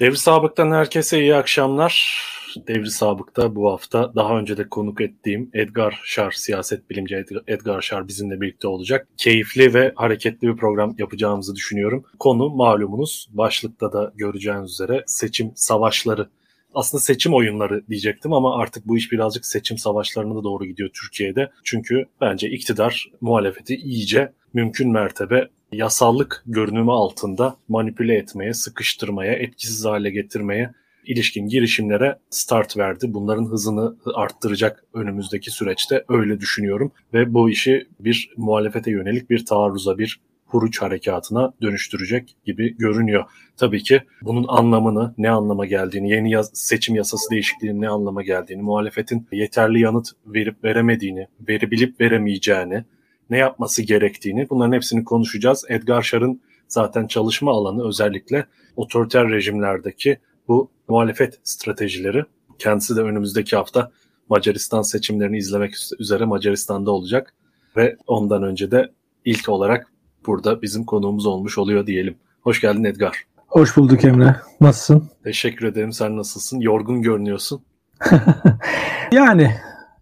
Devri Sabık'tan herkese iyi akşamlar. Devri Sabık'ta bu hafta daha önce de konuk ettiğim Edgar Şar, siyaset bilimci Edgar Şar bizimle birlikte olacak. Keyifli ve hareketli bir program yapacağımızı düşünüyorum. Konu malumunuz başlıkta da göreceğiniz üzere seçim savaşları. Aslında seçim oyunları diyecektim ama artık bu iş birazcık seçim savaşlarına da doğru gidiyor Türkiye'de. Çünkü bence iktidar muhalefeti iyice mümkün mertebe yasallık görünümü altında manipüle etmeye, sıkıştırmaya, etkisiz hale getirmeye ilişkin girişimlere start verdi. Bunların hızını arttıracak önümüzdeki süreçte öyle düşünüyorum ve bu işi bir muhalefete yönelik bir taarruza, bir huruç harekatına dönüştürecek gibi görünüyor. Tabii ki bunun anlamını, ne anlama geldiğini, yeni yaz, seçim yasası değişikliğinin ne anlama geldiğini, muhalefetin yeterli yanıt verip veremediğini, verebilip veremeyeceğini, ne yapması gerektiğini bunların hepsini konuşacağız. Edgar Şar'ın zaten çalışma alanı özellikle otoriter rejimlerdeki bu muhalefet stratejileri. Kendisi de önümüzdeki hafta Macaristan seçimlerini izlemek üzere Macaristan'da olacak ve ondan önce de ilk olarak burada bizim konuğumuz olmuş oluyor diyelim. Hoş geldin Edgar. Hoş bulduk Emre. Nasılsın? Teşekkür ederim. Sen nasılsın? Yorgun görünüyorsun. yani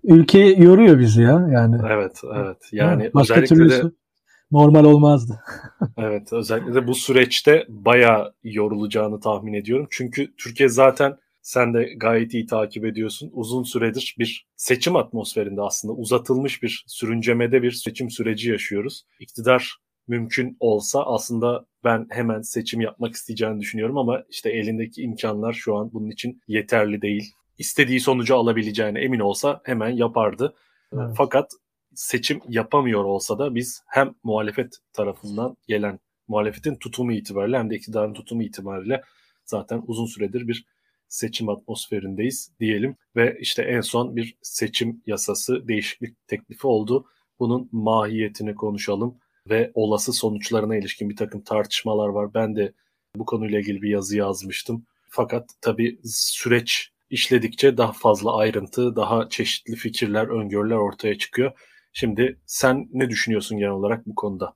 ülke yoruyor bizi ya yani. Evet, evet. Yani Başka özellikle türlüsü de normal olmazdı. evet, özellikle de bu süreçte bayağı yorulacağını tahmin ediyorum. Çünkü Türkiye zaten sen de gayet iyi takip ediyorsun. Uzun süredir bir seçim atmosferinde aslında uzatılmış bir sürüncemede bir seçim süreci yaşıyoruz. İktidar mümkün olsa aslında ben hemen seçim yapmak isteyeceğini düşünüyorum ama işte elindeki imkanlar şu an bunun için yeterli değil istediği sonucu alabileceğine emin olsa hemen yapardı. Evet. Fakat seçim yapamıyor olsa da biz hem muhalefet tarafından gelen muhalefetin tutumu itibariyle hem de iktidarın tutumu itibariyle zaten uzun süredir bir seçim atmosferindeyiz diyelim ve işte en son bir seçim yasası değişiklik teklifi oldu. Bunun mahiyetini konuşalım ve olası sonuçlarına ilişkin bir takım tartışmalar var. Ben de bu konuyla ilgili bir yazı yazmıştım. Fakat tabii süreç işledikçe daha fazla ayrıntı, daha çeşitli fikirler, öngörüler ortaya çıkıyor. Şimdi sen ne düşünüyorsun genel olarak bu konuda?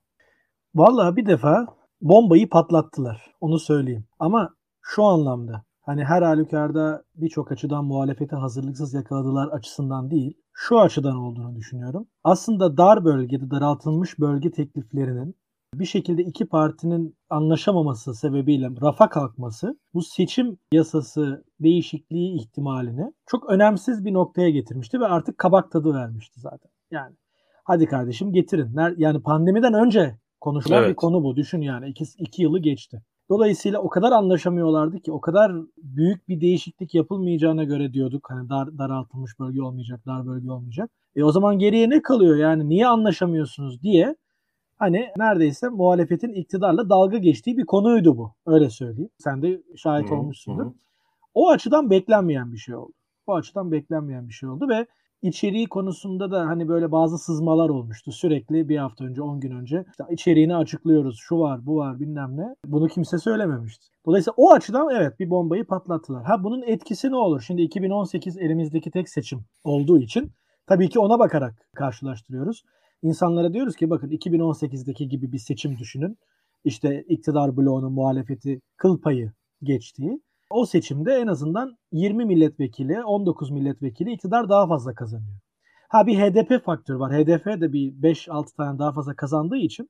Vallahi bir defa bombayı patlattılar. Onu söyleyeyim. Ama şu anlamda hani her halükarda birçok açıdan muhalefeti hazırlıksız yakaladılar açısından değil. Şu açıdan olduğunu düşünüyorum. Aslında dar bölgede daraltılmış bölge tekliflerinin bir şekilde iki partinin anlaşamaması sebebiyle rafa kalkması bu seçim yasası değişikliği ihtimalini çok önemsiz bir noktaya getirmişti ve artık kabak tadı vermişti zaten. Yani hadi kardeşim getirin. Yani pandemiden önce konuşulan evet. bir konu bu. Düşün yani iki, iki yılı geçti. Dolayısıyla o kadar anlaşamıyorlardı ki o kadar büyük bir değişiklik yapılmayacağına göre diyorduk. Hani dar, daraltılmış bölge olmayacak, dar bölge olmayacak. E o zaman geriye ne kalıyor yani niye anlaşamıyorsunuz diye hani neredeyse muhalefetin iktidarla dalga geçtiği bir konuydu bu. Öyle söyleyeyim. Sen de şahit hı, olmuşsundur. Hı. O açıdan beklenmeyen bir şey oldu. O açıdan beklenmeyen bir şey oldu ve içeriği konusunda da hani böyle bazı sızmalar olmuştu. Sürekli bir hafta önce, 10 gün önce işte içeriğini açıklıyoruz. Şu var, bu var bilmem ne. Bunu kimse söylememişti. Dolayısıyla o açıdan evet bir bombayı patlattılar. Ha bunun etkisi ne olur? Şimdi 2018 elimizdeki tek seçim olduğu için tabii ki ona bakarak karşılaştırıyoruz. İnsanlara diyoruz ki bakın 2018'deki gibi bir seçim düşünün. İşte iktidar bloğunun muhalefeti kıl payı geçtiği. O seçimde en azından 20 milletvekili, 19 milletvekili iktidar daha fazla kazanıyor. Ha bir HDP faktörü var. HDP de bir 5-6 tane daha fazla kazandığı için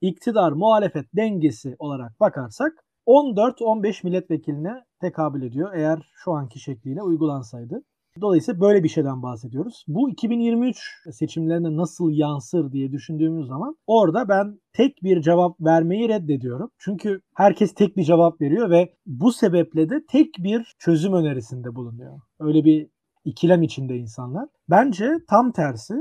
iktidar muhalefet dengesi olarak bakarsak 14-15 milletvekiline tekabül ediyor eğer şu anki şekliyle uygulansaydı. Dolayısıyla böyle bir şeyden bahsediyoruz. Bu 2023 seçimlerine nasıl yansır diye düşündüğümüz zaman orada ben tek bir cevap vermeyi reddediyorum. Çünkü herkes tek bir cevap veriyor ve bu sebeple de tek bir çözüm önerisinde bulunuyor. Öyle bir ikilem içinde insanlar. Bence tam tersi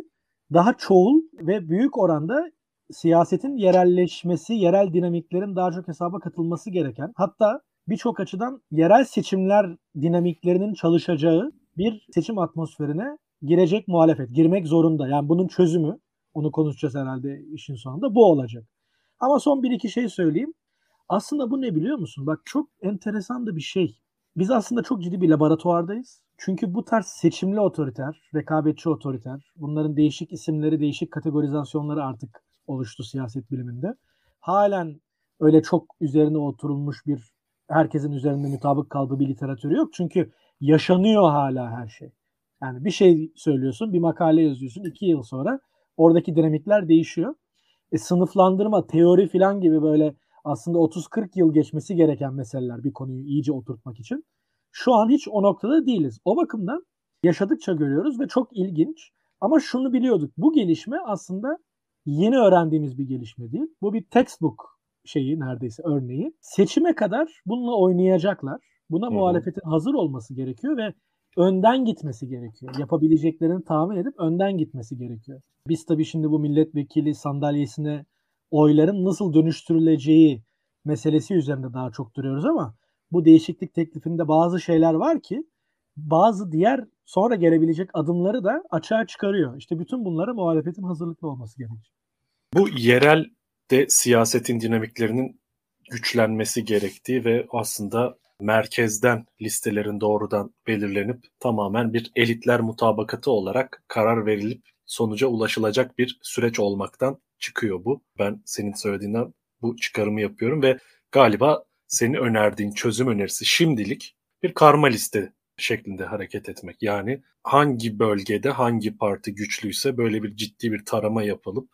daha çoğul ve büyük oranda siyasetin yerelleşmesi, yerel dinamiklerin daha çok hesaba katılması gereken hatta birçok açıdan yerel seçimler dinamiklerinin çalışacağı bir seçim atmosferine girecek muhalefet. Girmek zorunda. Yani bunun çözümü onu konuşacağız herhalde işin sonunda. Bu olacak. Ama son bir iki şey söyleyeyim. Aslında bu ne biliyor musun? Bak çok enteresan da bir şey. Biz aslında çok ciddi bir laboratuvardayız. Çünkü bu tarz seçimli otoriter, rekabetçi otoriter, bunların değişik isimleri, değişik kategorizasyonları artık oluştu siyaset biliminde. Halen öyle çok üzerine oturulmuş bir herkesin üzerinde mutabık kaldığı bir literatürü yok. Çünkü yaşanıyor hala her şey. Yani bir şey söylüyorsun, bir makale yazıyorsun. iki yıl sonra oradaki dinamikler değişiyor. E, sınıflandırma, teori falan gibi böyle aslında 30-40 yıl geçmesi gereken meseleler bir konuyu iyice oturtmak için. Şu an hiç o noktada değiliz. O bakımdan yaşadıkça görüyoruz ve çok ilginç. Ama şunu biliyorduk. Bu gelişme aslında yeni öğrendiğimiz bir gelişme değil. Bu bir textbook şeyi neredeyse örneği. Seçime kadar bununla oynayacaklar. Buna Hı-hı. muhalefetin hazır olması gerekiyor ve önden gitmesi gerekiyor. Yapabileceklerini tahmin edip önden gitmesi gerekiyor. Biz tabii şimdi bu milletvekili sandalyesine oyların nasıl dönüştürüleceği meselesi üzerinde daha çok duruyoruz ama bu değişiklik teklifinde bazı şeyler var ki bazı diğer sonra gelebilecek adımları da açığa çıkarıyor. İşte bütün bunlara muhalefetin hazırlıklı olması gerekiyor. Bu yerel de siyasetin dinamiklerinin güçlenmesi gerektiği ve aslında merkezden listelerin doğrudan belirlenip tamamen bir elitler mutabakatı olarak karar verilip sonuca ulaşılacak bir süreç olmaktan çıkıyor bu. Ben senin söylediğinden bu çıkarımı yapıyorum ve galiba senin önerdiğin çözüm önerisi şimdilik bir karma liste şeklinde hareket etmek. Yani hangi bölgede hangi parti güçlüyse böyle bir ciddi bir tarama yapılıp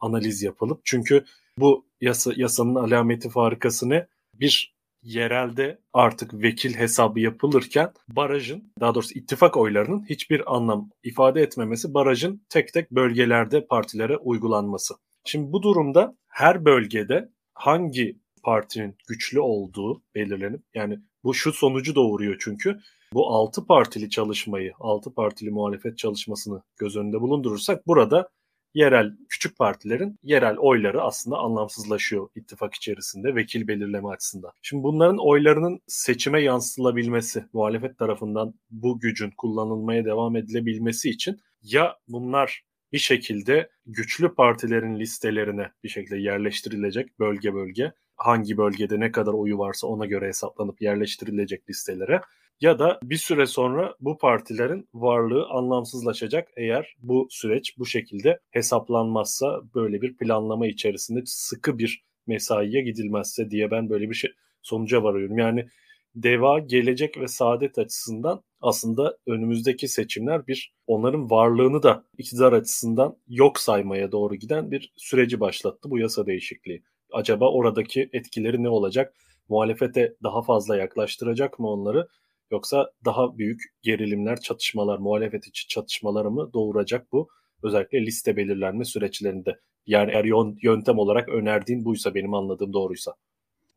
analiz yapılıp çünkü bu yasa, yasanın alameti farikası ne? Bir yerelde artık vekil hesabı yapılırken barajın daha doğrusu ittifak oylarının hiçbir anlam ifade etmemesi barajın tek tek bölgelerde partilere uygulanması. Şimdi bu durumda her bölgede hangi partinin güçlü olduğu belirlenip yani bu şu sonucu doğuruyor çünkü bu altı partili çalışmayı, altı partili muhalefet çalışmasını göz önünde bulundurursak burada yerel küçük partilerin yerel oyları aslında anlamsızlaşıyor ittifak içerisinde vekil belirleme açısından. Şimdi bunların oylarının seçime yansıtılabilmesi, muhalefet tarafından bu gücün kullanılmaya devam edilebilmesi için ya bunlar bir şekilde güçlü partilerin listelerine bir şekilde yerleştirilecek bölge bölge hangi bölgede ne kadar oyu varsa ona göre hesaplanıp yerleştirilecek listelere ya da bir süre sonra bu partilerin varlığı anlamsızlaşacak eğer bu süreç bu şekilde hesaplanmazsa böyle bir planlama içerisinde sıkı bir mesaiye gidilmezse diye ben böyle bir şey sonuca varıyorum. Yani deva, gelecek ve saadet açısından aslında önümüzdeki seçimler bir onların varlığını da iktidar açısından yok saymaya doğru giden bir süreci başlattı bu yasa değişikliği. Acaba oradaki etkileri ne olacak? Muhalefete daha fazla yaklaştıracak mı onları? Yoksa daha büyük gerilimler, çatışmalar, muhalefet içi çatışmaları mı doğuracak bu? Özellikle liste belirlenme süreçlerinde. Yani eğer yöntem olarak önerdiğin buysa benim anladığım doğruysa.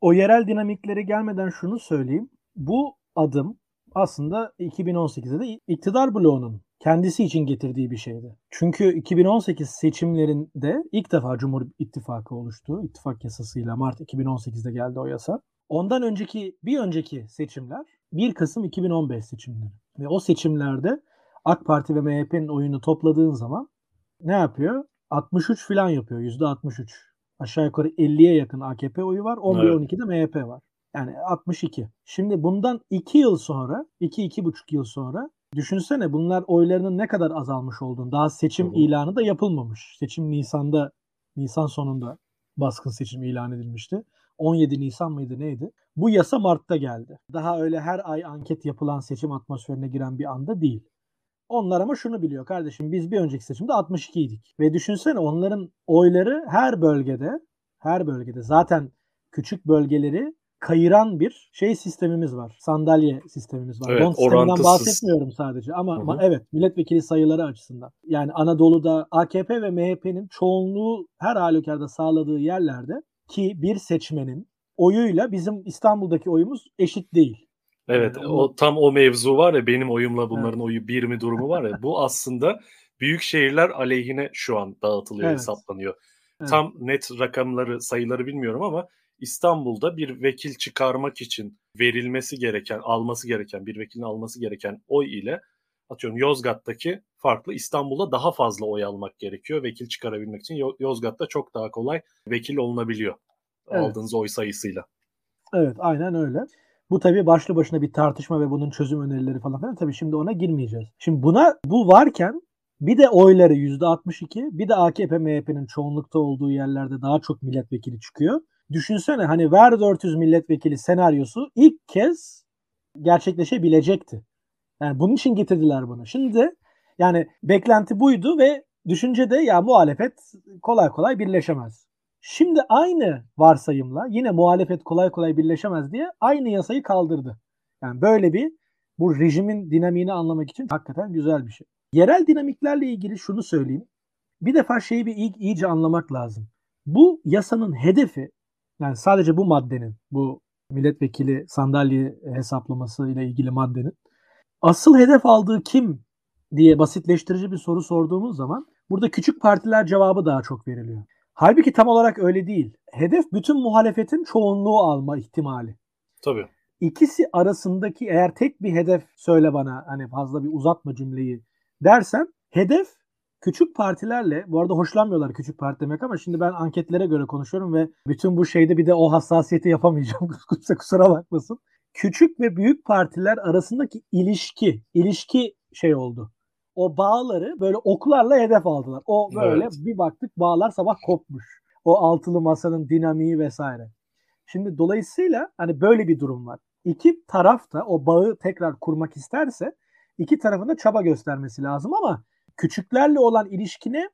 O yerel dinamiklere gelmeden şunu söyleyeyim. Bu adım aslında 2018'de de iktidar bloğunun kendisi için getirdiği bir şeydi. Çünkü 2018 seçimlerinde ilk defa Cumhur İttifakı oluştu. İttifak yasasıyla Mart 2018'de geldi o yasa. Ondan önceki bir önceki seçimler 1 Kasım 2015 seçimleri. Ve o seçimlerde AK Parti ve MHP'nin oyunu topladığın zaman ne yapıyor? 63 falan yapıyor. %63. Aşağı yukarı 50'ye yakın AKP oyu var. 11-12'de MHP var. Yani 62. Şimdi bundan 2 yıl sonra, 2-2,5 yıl sonra düşünsene bunlar oylarının ne kadar azalmış olduğunu. Daha seçim Hı-hı. ilanı da yapılmamış. Seçim Nisan'da, Nisan sonunda baskın seçim ilan edilmişti. 17 Nisan mıydı neydi? Bu yasa Mart'ta geldi. Daha öyle her ay anket yapılan seçim atmosferine giren bir anda değil. Onlar ama şunu biliyor kardeşim biz bir önceki seçimde 62 idik. Ve düşünsene onların oyları her bölgede her bölgede zaten küçük bölgeleri kayıran bir şey sistemimiz var. Sandalye sistemimiz var. Evet, Don sisteminden bahsetmiyorum sadece ama hı. evet milletvekili sayıları açısından. Yani Anadolu'da AKP ve MHP'nin çoğunluğu her halükarda sağladığı yerlerde ki bir seçmenin oyuyla bizim İstanbul'daki oyumuz eşit değil. Evet yani o tam o mevzu var ya benim oyumla bunların evet. oyu bir mi durumu var ya bu aslında büyük şehirler aleyhine şu an dağıtılıyor evet. hesaplanıyor. Evet. Tam net rakamları sayıları bilmiyorum ama İstanbul'da bir vekil çıkarmak için verilmesi gereken, alması gereken, bir vekilin alması gereken oy ile atıyorum Yozgat'taki farklı İstanbul'da daha fazla oy almak gerekiyor vekil çıkarabilmek için. Yozgat'ta çok daha kolay vekil olunabiliyor evet. aldığınız oy sayısıyla. Evet aynen öyle. Bu tabii başlı başına bir tartışma ve bunun çözüm önerileri falan filan. Tabii şimdi ona girmeyeceğiz. Şimdi buna bu varken bir de oyları %62 bir de AKP MHP'nin çoğunlukta olduğu yerlerde daha çok milletvekili çıkıyor. düşünsene hani ver 400 milletvekili senaryosu ilk kez gerçekleşebilecekti. Yani bunun için getirdiler bunu. Şimdi yani beklenti buydu ve düşünce de ya muhalefet kolay kolay birleşemez. Şimdi aynı varsayımla yine muhalefet kolay kolay birleşemez diye aynı yasayı kaldırdı. Yani böyle bir bu rejimin dinamiğini anlamak için hakikaten güzel bir şey. Yerel dinamiklerle ilgili şunu söyleyeyim. Bir defa şeyi bir iyice anlamak lazım. Bu yasanın hedefi yani sadece bu maddenin, bu milletvekili sandalye hesaplaması ile ilgili maddenin asıl hedef aldığı kim diye basitleştirici bir soru sorduğumuz zaman burada küçük partiler cevabı daha çok veriliyor. Halbuki tam olarak öyle değil. Hedef bütün muhalefetin çoğunluğu alma ihtimali. Tabii. İkisi arasındaki eğer tek bir hedef söyle bana hani fazla bir uzatma cümleyi dersen hedef küçük partilerle bu arada hoşlanmıyorlar küçük parti demek ama şimdi ben anketlere göre konuşuyorum ve bütün bu şeyde bir de o hassasiyeti yapamayacağım. Kimse kusura bakmasın. Küçük ve büyük partiler arasındaki ilişki, ilişki şey oldu. O bağları böyle oklarla hedef aldılar. O böyle evet. bir baktık bağlar sabah kopmuş. O altılı masanın dinamiği vesaire. Şimdi dolayısıyla hani böyle bir durum var. İki taraf da o bağı tekrar kurmak isterse iki tarafın da çaba göstermesi lazım ama küçüklerle olan ilişkine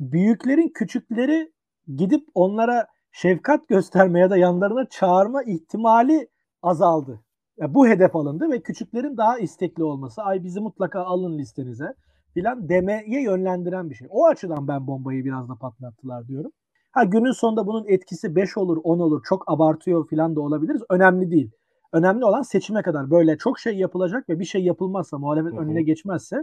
büyüklerin küçükleri gidip onlara şefkat gösterme ya da yanlarına çağırma ihtimali azaldı. Yani bu hedef alındı ve küçüklerin daha istekli olması, ay bizi mutlaka alın listenize filan demeye yönlendiren bir şey. O açıdan ben bombayı biraz da patlattılar diyorum. Ha günün sonunda bunun etkisi 5 olur, 10 olur, çok abartıyor filan da olabiliriz. Önemli değil. Önemli olan seçime kadar böyle çok şey yapılacak ve bir şey yapılmazsa, muhalefet önüne geçmezse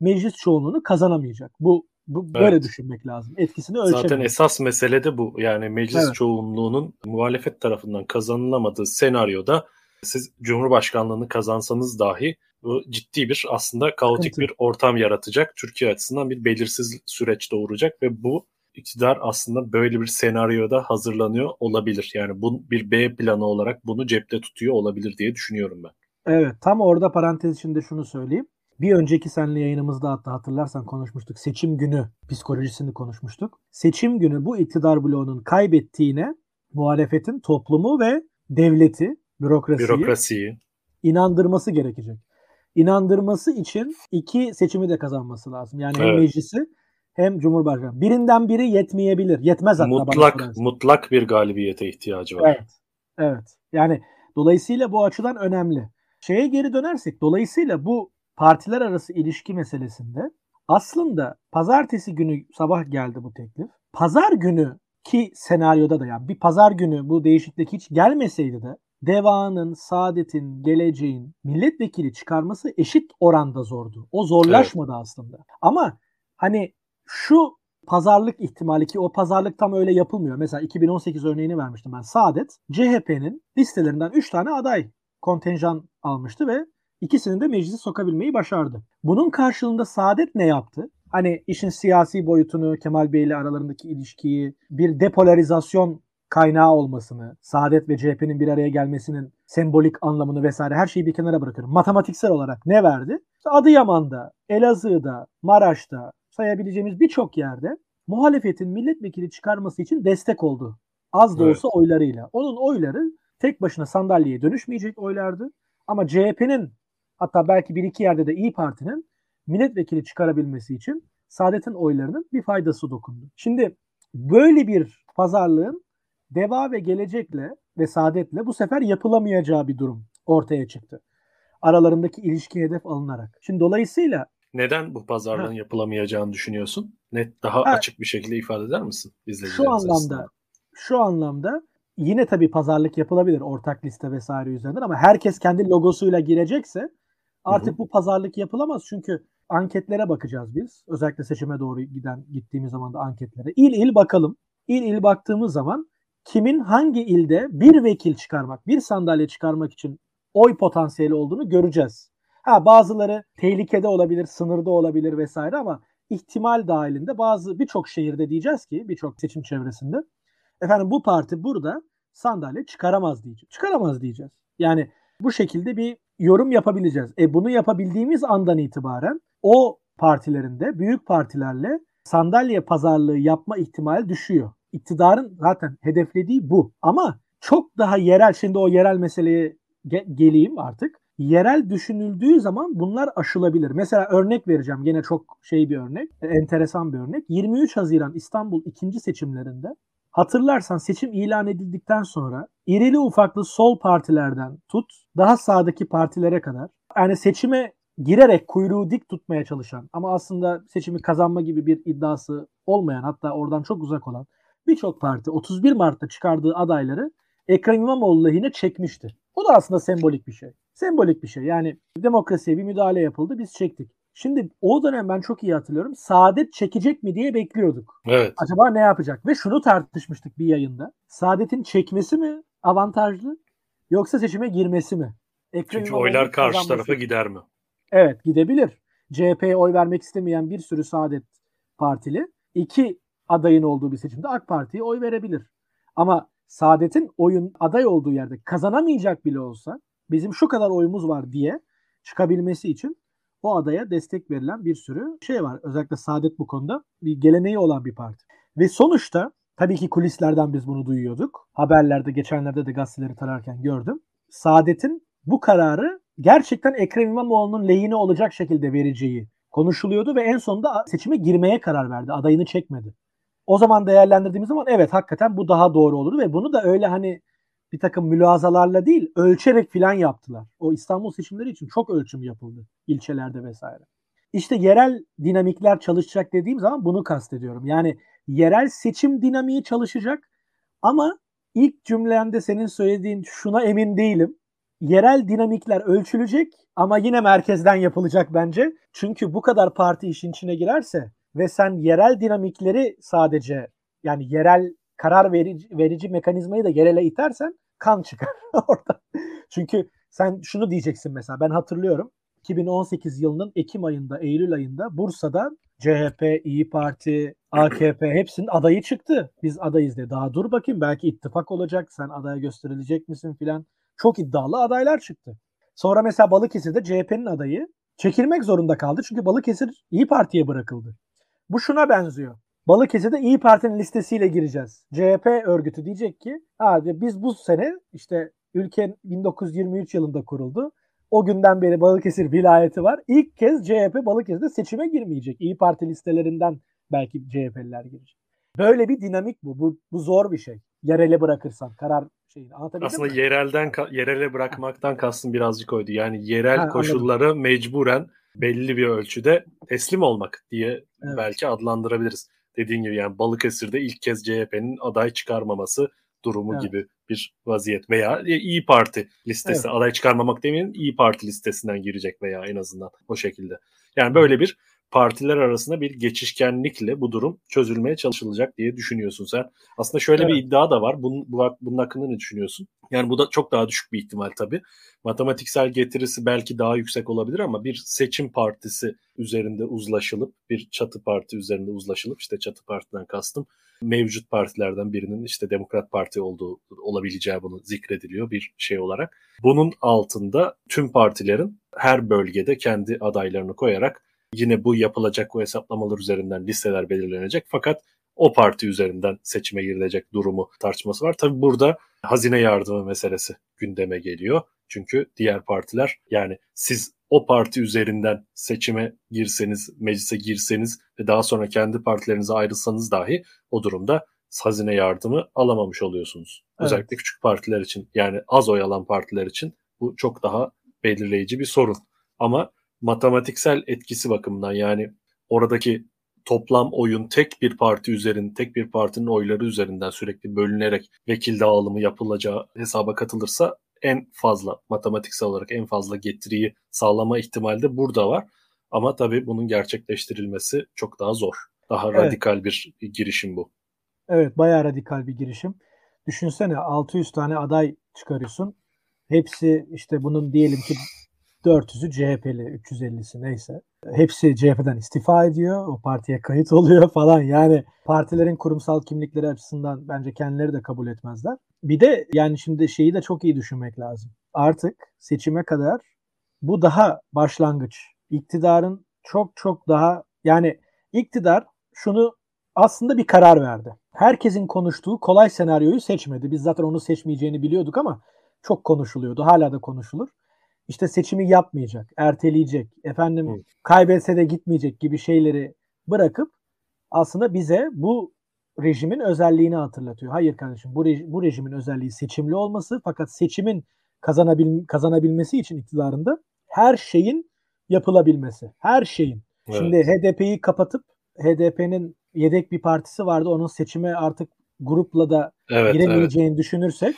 meclis çoğunluğunu kazanamayacak. Bu bu böyle evet. düşünmek lazım. Etkisini ölçemek. Zaten esas mesele de bu. Yani meclis evet. çoğunluğunun muhalefet tarafından kazanılamadığı senaryoda siz Cumhurbaşkanlığını kazansanız dahi bu ciddi bir aslında kaotik evet. bir ortam yaratacak. Türkiye açısından bir belirsiz süreç doğuracak ve bu iktidar aslında böyle bir senaryoda hazırlanıyor olabilir. Yani bu bir B planı olarak bunu cepte tutuyor olabilir diye düşünüyorum ben. Evet tam orada parantez içinde şunu söyleyeyim. Bir önceki senle yayınımızda hatta hatırlarsan konuşmuştuk. Seçim günü psikolojisini konuşmuştuk. Seçim günü bu iktidar bloğunun kaybettiğine muhalefetin toplumu ve devleti, bürokrasiyi, bürokrasiyi inandırması gerekecek. İnandırması için iki seçimi de kazanması lazım. Yani evet. hem meclisi hem Cumhurbaşkanı. Birinden biri yetmeyebilir. Yetmez hatta. Mutlak, mutlak bir galibiyete ihtiyacı var. Evet. Evet. Yani dolayısıyla bu açıdan önemli. Şeye geri dönersek dolayısıyla bu partiler arası ilişki meselesinde aslında pazartesi günü sabah geldi bu teklif. Pazar günü ki senaryoda da yani bir pazar günü bu değişiklik hiç gelmeseydi de Deva'nın, Saadet'in, Geleceğin milletvekili çıkarması eşit oranda zordu. O zorlaşmadı evet. aslında. Ama hani şu pazarlık ihtimali ki o pazarlık tam öyle yapılmıyor. Mesela 2018 örneğini vermiştim ben. Saadet CHP'nin listelerinden 3 tane aday kontenjan almıştı ve İkisini de meclise sokabilmeyi başardı. Bunun karşılığında Saadet ne yaptı? Hani işin siyasi boyutunu, Kemal Bey ile aralarındaki ilişkiyi, bir depolarizasyon kaynağı olmasını, Saadet ve CHP'nin bir araya gelmesinin sembolik anlamını vesaire her şeyi bir kenara bırakıyorum. Matematiksel olarak ne verdi? Adıyaman'da, Elazığ'da, Maraş'ta sayabileceğimiz birçok yerde muhalefetin milletvekili çıkarması için destek oldu. Az da evet. olsa oylarıyla. Onun oyları tek başına sandalyeye dönüşmeyecek oylardı. Ama CHP'nin Hatta belki bir iki yerde de İyi Parti'nin milletvekili çıkarabilmesi için Saadet'in oylarının bir faydası dokundu. Şimdi böyle bir pazarlığın Deva ve Gelecek'le ve Saadet'le bu sefer yapılamayacağı bir durum ortaya çıktı. Aralarındaki ilişki hedef alınarak. Şimdi dolayısıyla neden bu pazarlığın ha. yapılamayacağını düşünüyorsun? Net daha ha. açık bir şekilde ifade eder misin Şu anlamda aslında? şu anlamda yine tabii pazarlık yapılabilir ortak liste vesaire üzerinden ama herkes kendi logosuyla girecekse Artık Hı-hı. bu pazarlık yapılamaz çünkü anketlere bakacağız biz. Özellikle seçime doğru giden gittiğimiz zaman da anketlere. İl il bakalım. İl il baktığımız zaman kimin hangi ilde bir vekil çıkarmak, bir sandalye çıkarmak için oy potansiyeli olduğunu göreceğiz. Ha bazıları tehlikede olabilir, sınırda olabilir vesaire ama ihtimal dahilinde bazı birçok şehirde diyeceğiz ki birçok seçim çevresinde efendim bu parti burada sandalye çıkaramaz diyeceğiz. Çıkaramaz diyeceğiz. Yani bu şekilde bir yorum yapabileceğiz. E bunu yapabildiğimiz andan itibaren o partilerinde büyük partilerle sandalye pazarlığı yapma ihtimali düşüyor. İktidarın zaten hedeflediği bu. Ama çok daha yerel şimdi o yerel meseleye ge- geleyim artık. Yerel düşünüldüğü zaman bunlar aşılabilir. Mesela örnek vereceğim. Yine çok şey bir örnek. Enteresan bir örnek. 23 Haziran İstanbul ikinci seçimlerinde Hatırlarsan seçim ilan edildikten sonra irili ufaklı sol partilerden tut daha sağdaki partilere kadar yani seçime girerek kuyruğu dik tutmaya çalışan ama aslında seçimi kazanma gibi bir iddiası olmayan hatta oradan çok uzak olan birçok parti 31 Mart'ta çıkardığı adayları Ekrem İmamoğlu lehine çekmişti. O da aslında sembolik bir şey. Sembolik bir şey. Yani demokrasiye bir müdahale yapıldı biz çektik. Şimdi o dönem ben çok iyi hatırlıyorum. Saadet çekecek mi diye bekliyorduk. Evet. Acaba ne yapacak? Ve şunu tartışmıştık bir yayında. Saadet'in çekmesi mi avantajlı yoksa seçime girmesi mi? Ekrem Çünkü oylar karşı tarafa gider mi? Evet gidebilir. CHP'ye oy vermek istemeyen bir sürü Saadet Partili iki adayın olduğu bir seçimde AK Parti'ye oy verebilir. Ama Saadet'in oyun aday olduğu yerde kazanamayacak bile olsa bizim şu kadar oyumuz var diye çıkabilmesi için o adaya destek verilen bir sürü şey var. Özellikle Saadet bu konuda bir geleneği olan bir parti. Ve sonuçta tabii ki kulislerden biz bunu duyuyorduk. Haberlerde geçenlerde de gazeteleri tararken gördüm. Saadet'in bu kararı gerçekten Ekrem İmamoğlu'nun lehine olacak şekilde vereceği konuşuluyordu ve en sonunda seçime girmeye karar verdi. Adayını çekmedi. O zaman değerlendirdiğimiz zaman evet hakikaten bu daha doğru olur ve bunu da öyle hani bir takım mülazalarla değil ölçerek filan yaptılar. O İstanbul seçimleri için çok ölçüm yapıldı ilçelerde vesaire. İşte yerel dinamikler çalışacak dediğim zaman bunu kastediyorum. Yani yerel seçim dinamiği çalışacak ama ilk cümlende senin söylediğin şuna emin değilim. Yerel dinamikler ölçülecek ama yine merkezden yapılacak bence. Çünkü bu kadar parti işin içine girerse ve sen yerel dinamikleri sadece yani yerel karar verici, verici mekanizmayı da yerele itersen kan çıkar orada. Çünkü sen şunu diyeceksin mesela ben hatırlıyorum 2018 yılının Ekim ayında, Eylül ayında Bursa'da CHP, İyi Parti, AKP hepsinin adayı çıktı. Biz adayız diye. Daha dur bakayım belki ittifak olacak. Sen adaya gösterilecek misin filan. Çok iddialı adaylar çıktı. Sonra mesela Balıkesir'de CHP'nin adayı çekilmek zorunda kaldı. Çünkü Balıkesir İyi Parti'ye bırakıldı. Bu şuna benziyor. Balıkesir'de İyi Parti'nin listesiyle gireceğiz. CHP örgütü diyecek ki abi biz bu sene işte ülke 1923 yılında kuruldu. O günden beri Balıkesir vilayeti var. İlk kez CHP Balıkesir'de seçime girmeyecek. İyi Parti listelerinden belki CHP'liler girecek. Böyle bir dinamik bu. Bu, bu zor bir şey. Yerele bırakırsan karar şeyini. Aslında mi? yerelden yerele bırakmaktan kastım birazcık oydu. Yani yerel ha, koşulları anladım. mecburen belli bir ölçüde teslim olmak diye evet. belki adlandırabiliriz dediğin gibi yani Balıkesir'de ilk kez CHP'nin aday çıkarmaması durumu evet. gibi bir vaziyet veya İyi Parti listesi evet. aday çıkarmamak demeyelim İyi Parti listesinden girecek veya en azından o şekilde. Yani böyle bir partiler arasında bir geçişkenlikle bu durum çözülmeye çalışılacak diye düşünüyorsun sen. Aslında şöyle evet. bir iddia da var. Bunun, bunun hakkında ne düşünüyorsun? Yani bu da çok daha düşük bir ihtimal tabii. Matematiksel getirisi belki daha yüksek olabilir ama bir seçim partisi üzerinde uzlaşılıp bir çatı parti üzerinde uzlaşılıp işte çatı partiden kastım mevcut partilerden birinin işte Demokrat Parti olduğu olabileceği bunu zikrediliyor bir şey olarak. Bunun altında tüm partilerin her bölgede kendi adaylarını koyarak Yine bu yapılacak o hesaplamalar üzerinden listeler belirlenecek. Fakat o parti üzerinden seçime girilecek durumu tartışması var. Tabi burada hazine yardımı meselesi gündeme geliyor. Çünkü diğer partiler yani siz o parti üzerinden seçime girseniz, meclise girseniz ve daha sonra kendi partilerinize ayrılsanız dahi o durumda hazine yardımı alamamış oluyorsunuz. Evet. Özellikle küçük partiler için yani az oy alan partiler için bu çok daha belirleyici bir sorun. Ama matematiksel etkisi bakımından yani oradaki toplam oyun tek bir parti üzerinde, tek bir partinin oyları üzerinden sürekli bölünerek vekil dağılımı yapılacağı hesaba katılırsa en fazla matematiksel olarak en fazla getiriyi sağlama ihtimali de burada var. Ama tabii bunun gerçekleştirilmesi çok daha zor. Daha evet. radikal bir girişim bu. Evet bayağı radikal bir girişim. Düşünsene 600 tane aday çıkarıyorsun. Hepsi işte bunun diyelim ki 400'ü CHP'li, 350'si neyse. Hepsi CHP'den istifa ediyor. O partiye kayıt oluyor falan. Yani partilerin kurumsal kimlikleri açısından bence kendileri de kabul etmezler. Bir de yani şimdi şeyi de çok iyi düşünmek lazım. Artık seçime kadar bu daha başlangıç. İktidarın çok çok daha yani iktidar şunu aslında bir karar verdi. herkesin konuştuğu kolay senaryoyu seçmedi. Biz zaten onu seçmeyeceğini biliyorduk ama çok konuşuluyordu. Hala da konuşulur. İşte seçimi yapmayacak, erteleyecek, efendim Hı. kaybetse de gitmeyecek gibi şeyleri bırakıp aslında bize bu rejimin özelliğini hatırlatıyor. Hayır kardeşim bu, rej- bu rejimin özelliği seçimli olması fakat seçimin kazanabil kazanabilmesi için iktidarında her şeyin yapılabilmesi. Her şeyin. Evet. Şimdi HDP'yi kapatıp HDP'nin yedek bir partisi vardı. Onun seçime artık grupla da evet, giremeyeceğini evet. düşünürsek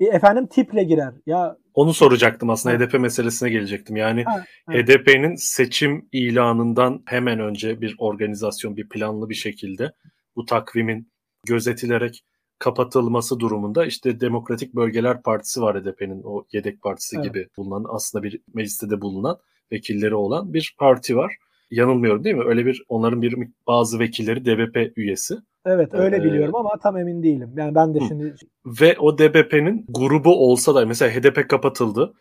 e, efendim tiple girer. Ya onu soracaktım aslında ha. HDP meselesine gelecektim. Yani ha, HDP'nin seçim ilanından hemen önce bir organizasyon, bir planlı bir şekilde bu takvimin gözetilerek kapatılması durumunda işte Demokratik Bölgeler Partisi var HDP'nin o yedek partisi evet. gibi bulunan aslında bir mecliste de bulunan vekilleri olan bir parti var. Yanılmıyorum değil mi? Öyle bir onların bir bazı vekilleri DBP üyesi. Evet öyle ee, biliyorum ama tam emin değilim. Yani ben de şimdi ve o DBP'nin grubu olsa da mesela HDP kapatıldı.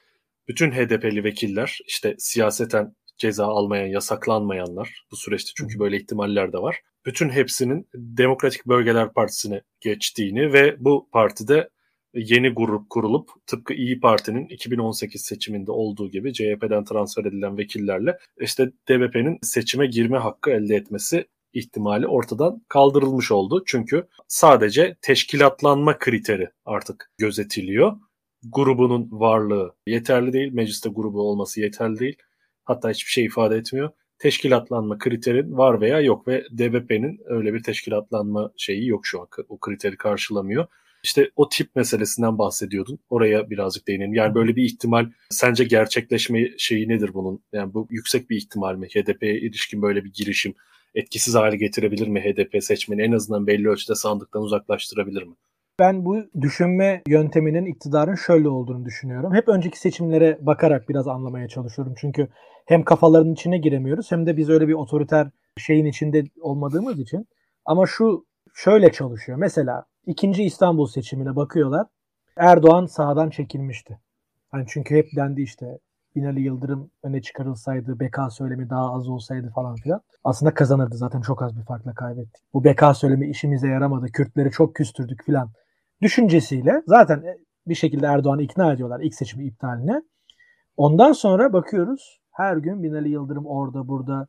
Bütün HDP'li vekiller işte siyaseten ceza almayan, yasaklanmayanlar bu süreçte çünkü böyle ihtimaller de var. Bütün hepsinin Demokratik Bölgeler Partisi'ne geçtiğini ve bu partide yeni grup kurulup tıpkı İyi Parti'nin 2018 seçiminde olduğu gibi CHP'den transfer edilen vekillerle işte DBP'nin seçime girme hakkı elde etmesi ihtimali ortadan kaldırılmış oldu. Çünkü sadece teşkilatlanma kriteri artık gözetiliyor. Grubunun varlığı yeterli değil. Mecliste grubu olması yeterli değil. Hatta hiçbir şey ifade etmiyor. Teşkilatlanma kriterin var veya yok ve DBP'nin öyle bir teşkilatlanma şeyi yok şu an. O kriteri karşılamıyor. İşte o tip meselesinden bahsediyordun. Oraya birazcık değinelim. Yani böyle bir ihtimal sence gerçekleşme şeyi nedir bunun? Yani bu yüksek bir ihtimal mi? HDP'ye ilişkin böyle bir girişim etkisiz hale getirebilir mi HDP seçmeni? En azından belli ölçüde sandıktan uzaklaştırabilir mi? Ben bu düşünme yönteminin iktidarın şöyle olduğunu düşünüyorum. Hep önceki seçimlere bakarak biraz anlamaya çalışıyorum. Çünkü hem kafaların içine giremiyoruz hem de biz öyle bir otoriter şeyin içinde olmadığımız için. Ama şu şöyle çalışıyor. Mesela ikinci İstanbul seçimine bakıyorlar. Erdoğan sağdan çekilmişti. Hani çünkü hep dendi işte Binali Yıldırım öne çıkarılsaydı, BK söylemi daha az olsaydı falan filan. Aslında kazanırdı zaten çok az bir farkla kaybettik. Bu BK söylemi işimize yaramadı, Kürtleri çok küstürdük filan düşüncesiyle zaten e, bir şekilde Erdoğan'ı ikna ediyorlar ilk seçimi iptaline. Ondan sonra bakıyoruz her gün Binali Yıldırım orada burada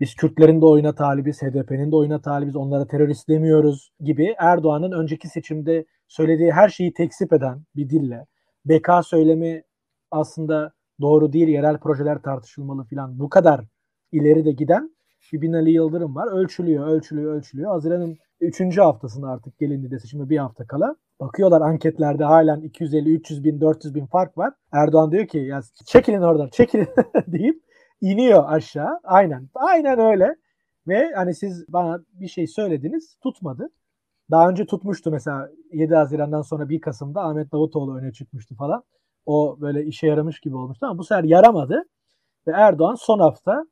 biz Kürtlerin de oyuna talibiz, HDP'nin de oyuna talibiz, onlara terörist demiyoruz gibi Erdoğan'ın önceki seçimde söylediği her şeyi tekzip eden bir dille BK söylemi aslında doğru değil, yerel projeler tartışılmalı filan bu kadar ileri de giden bir Binali Yıldırım var. Ölçülüyor, ölçülüyor, ölçülüyor. Haziran'ın 3. haftasında artık gelindi de seçime bir hafta kala. Bakıyorlar anketlerde halen 250, 300 bin, 400 bin fark var. Erdoğan diyor ki ya çekilin oradan, çekilin deyip iniyor aşağı. Aynen, aynen öyle. Ve hani siz bana bir şey söylediniz, tutmadı. Daha önce tutmuştu mesela 7 Haziran'dan sonra 1 Kasım'da Ahmet Davutoğlu öne çıkmıştı falan. O böyle işe yaramış gibi olmuştu ama bu sefer yaramadı. Ve Erdoğan son hafta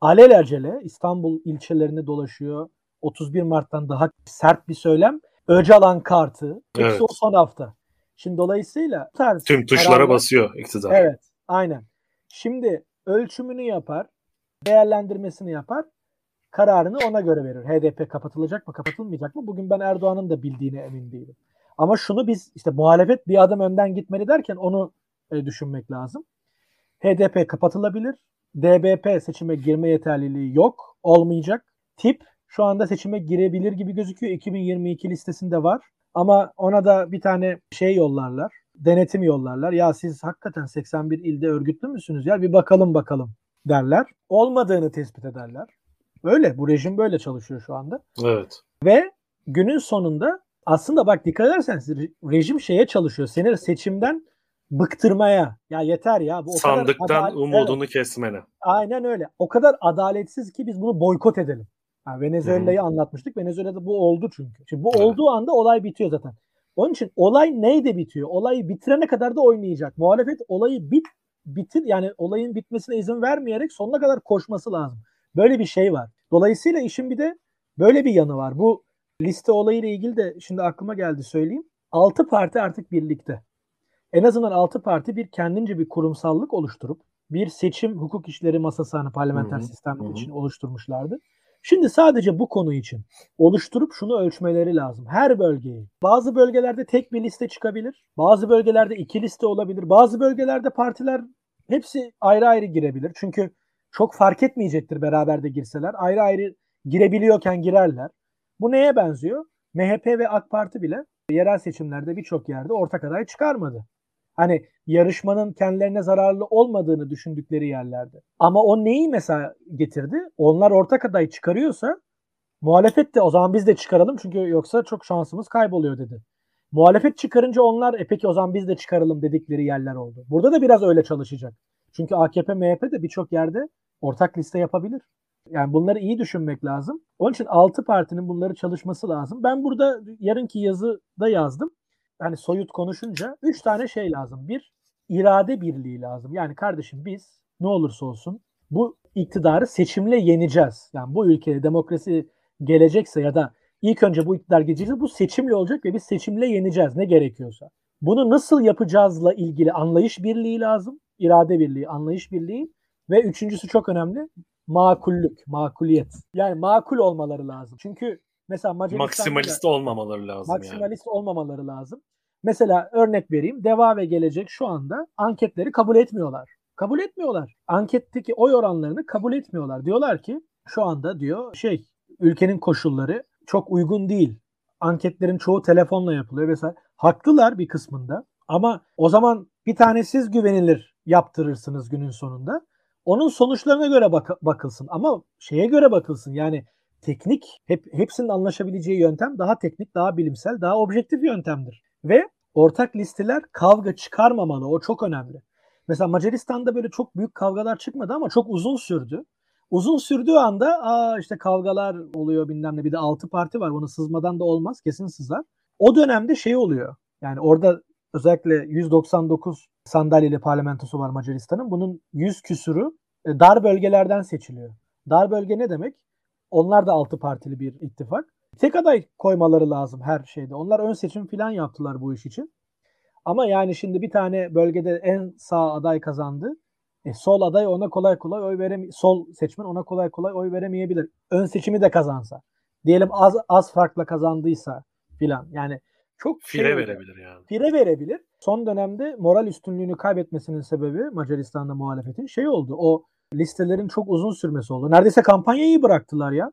alelacele İstanbul ilçelerinde dolaşıyor. 31 Mart'tan daha sert bir söylem. Öcalan kartı. Hepsi evet. o son hafta. Şimdi dolayısıyla tarz tüm tuşlara kararlar, basıyor iktidar. Evet, aynen. Şimdi ölçümünü yapar, değerlendirmesini yapar, kararını ona göre verir. HDP kapatılacak mı, kapatılmayacak mı? Bugün ben Erdoğan'ın da bildiğine emin değilim. Ama şunu biz işte muhalefet bir adım önden gitmeli derken onu e, düşünmek lazım. HDP kapatılabilir. DBP seçime girme yeterliliği yok. Olmayacak. Tip şu anda seçime girebilir gibi gözüküyor. 2022 listesinde var. Ama ona da bir tane şey yollarlar. Denetim yollarlar. Ya siz hakikaten 81 ilde örgütlü müsünüz ya bir bakalım bakalım derler. Olmadığını tespit ederler. Öyle. Bu rejim böyle çalışıyor şu anda. Evet. Ve günün sonunda aslında bak dikkat ederseniz rejim şeye çalışıyor. Seni seçimden bıktırmaya. Ya yeter ya. Bu o Sandıktan kadar umudunu evet. kesmene. Aynen öyle. O kadar adaletsiz ki biz bunu boykot edelim. Yani Venezuela'yı hmm. anlatmıştık. Venezuela'da bu oldu çünkü. Şimdi bu evet. olduğu anda olay bitiyor zaten. Onun için olay neyde bitiyor? Olayı bitirene kadar da oynayacak. Muhalefet olayı bit bitir yani olayın bitmesine izin vermeyerek sonuna kadar koşması lazım. Böyle bir şey var. Dolayısıyla işin bir de böyle bir yanı var. Bu liste olayıyla ilgili de şimdi aklıma geldi söyleyeyim. 6 parti artık birlikte. En azından 6 parti bir kendince bir kurumsallık oluşturup bir seçim hukuk işleri masası hani parlamenter sistem için oluşturmuşlardı. Şimdi sadece bu konu için oluşturup şunu ölçmeleri lazım. Her bölgeyi. Bazı bölgelerde tek bir liste çıkabilir. Bazı bölgelerde iki liste olabilir. Bazı bölgelerde partiler hepsi ayrı ayrı girebilir. Çünkü çok fark etmeyecektir beraber de girseler. Ayrı ayrı girebiliyorken girerler. Bu neye benziyor? MHP ve AK Parti bile yerel seçimlerde birçok yerde ortak aday çıkarmadı. Hani yarışmanın kendilerine zararlı olmadığını düşündükleri yerlerde. Ama o neyi mesela getirdi? Onlar ortak aday çıkarıyorsa muhalefet de o zaman biz de çıkaralım çünkü yoksa çok şansımız kayboluyor dedi. Muhalefet çıkarınca onlar e peki o zaman biz de çıkaralım dedikleri yerler oldu. Burada da biraz öyle çalışacak. Çünkü AKP, MHP de birçok yerde ortak liste yapabilir. Yani bunları iyi düşünmek lazım. Onun için 6 partinin bunları çalışması lazım. Ben burada yarınki yazıda yazdım. Hani soyut konuşunca 3 tane şey lazım. Bir, irade birliği lazım. Yani kardeşim biz ne olursa olsun bu iktidarı seçimle yeneceğiz. Yani bu ülkede demokrasi gelecekse ya da ilk önce bu iktidar gelecekse bu seçimle olacak ve biz seçimle yeneceğiz ne gerekiyorsa. Bunu nasıl yapacağızla ilgili anlayış birliği lazım. İrade birliği, anlayış birliği ve üçüncüsü çok önemli makullük, makuliyet. Yani makul olmaları lazım. Çünkü mesela Macaristan'da maksimalist olmamaları lazım maksimalist yani. olmamaları lazım. Mesela örnek vereyim. Deva ve Gelecek şu anda anketleri kabul etmiyorlar. Kabul etmiyorlar. Anketteki oy oranlarını kabul etmiyorlar. Diyorlar ki şu anda diyor şey ülkenin koşulları çok uygun değil. Anketlerin çoğu telefonla yapılıyor vesaire. Haklılar bir kısmında ama o zaman bir tane siz güvenilir yaptırırsınız günün sonunda. Onun sonuçlarına göre bak- bakılsın ama şeye göre bakılsın. Yani teknik hep hepsinin anlaşabileceği yöntem daha teknik, daha bilimsel, daha objektif yöntemdir. Ve ortak listeler kavga çıkarmamalı. O çok önemli. Mesela Macaristan'da böyle çok büyük kavgalar çıkmadı ama çok uzun sürdü. Uzun sürdüğü anda aa işte kavgalar oluyor bilmem ne bir de altı parti var bunu sızmadan da olmaz kesin sızar. O dönemde şey oluyor yani orada özellikle 199 sandalyeli parlamentosu var Macaristan'ın. Bunun 100 küsürü e, dar bölgelerden seçiliyor. Dar bölge ne demek? Onlar da altı partili bir ittifak. Tek aday koymaları lazım her şeyde. Onlar ön seçim falan yaptılar bu iş için. Ama yani şimdi bir tane bölgede en sağ aday kazandı. E, sol aday ona kolay kolay oy verem sol seçmen ona kolay kolay oy veremeyebilir. Ön seçimi de kazansa. Diyelim az az farkla kazandıysa filan. Yani çok fire şey, verebilir yani. Fire verebilir. Son dönemde moral üstünlüğünü kaybetmesinin sebebi Macaristan'da muhalefetin şey oldu. O listelerin çok uzun sürmesi oldu. Neredeyse kampanyayı bıraktılar ya.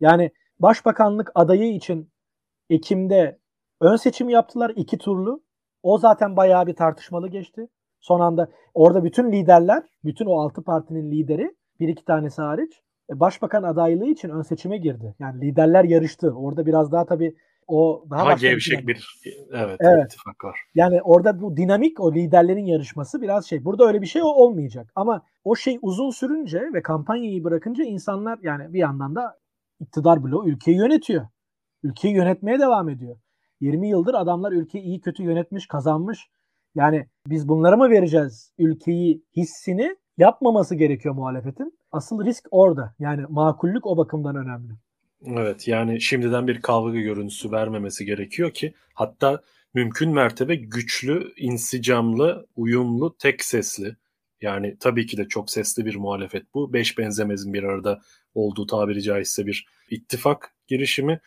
Yani başbakanlık adayı için Ekim'de ön seçim yaptılar iki turlu. O zaten bayağı bir tartışmalı geçti. Son anda orada bütün liderler, bütün o altı partinin lideri bir iki tanesi hariç e, başbakan adaylığı için ön seçime girdi. Yani liderler yarıştı. Orada biraz daha tabii o daha, daha gevşek bir evet, evet ittifak var. Yani orada bu dinamik o liderlerin yarışması biraz şey. Burada öyle bir şey olmayacak. Ama o şey uzun sürünce ve kampanyayı bırakınca insanlar yani bir yandan da iktidar bloğu ülkeyi yönetiyor. Ülkeyi yönetmeye devam ediyor. 20 yıldır adamlar ülkeyi iyi kötü yönetmiş, kazanmış. Yani biz bunlara mı vereceğiz ülkeyi hissini yapmaması gerekiyor muhalefetin. Asıl risk orada. Yani makullük o bakımdan önemli. Evet yani şimdiden bir kavga görüntüsü vermemesi gerekiyor ki hatta mümkün mertebe güçlü, insicamlı, uyumlu, tek sesli yani tabii ki de çok sesli bir muhalefet bu. Beş benzemezin bir arada olduğu tabiri caizse bir ittifak girişimi.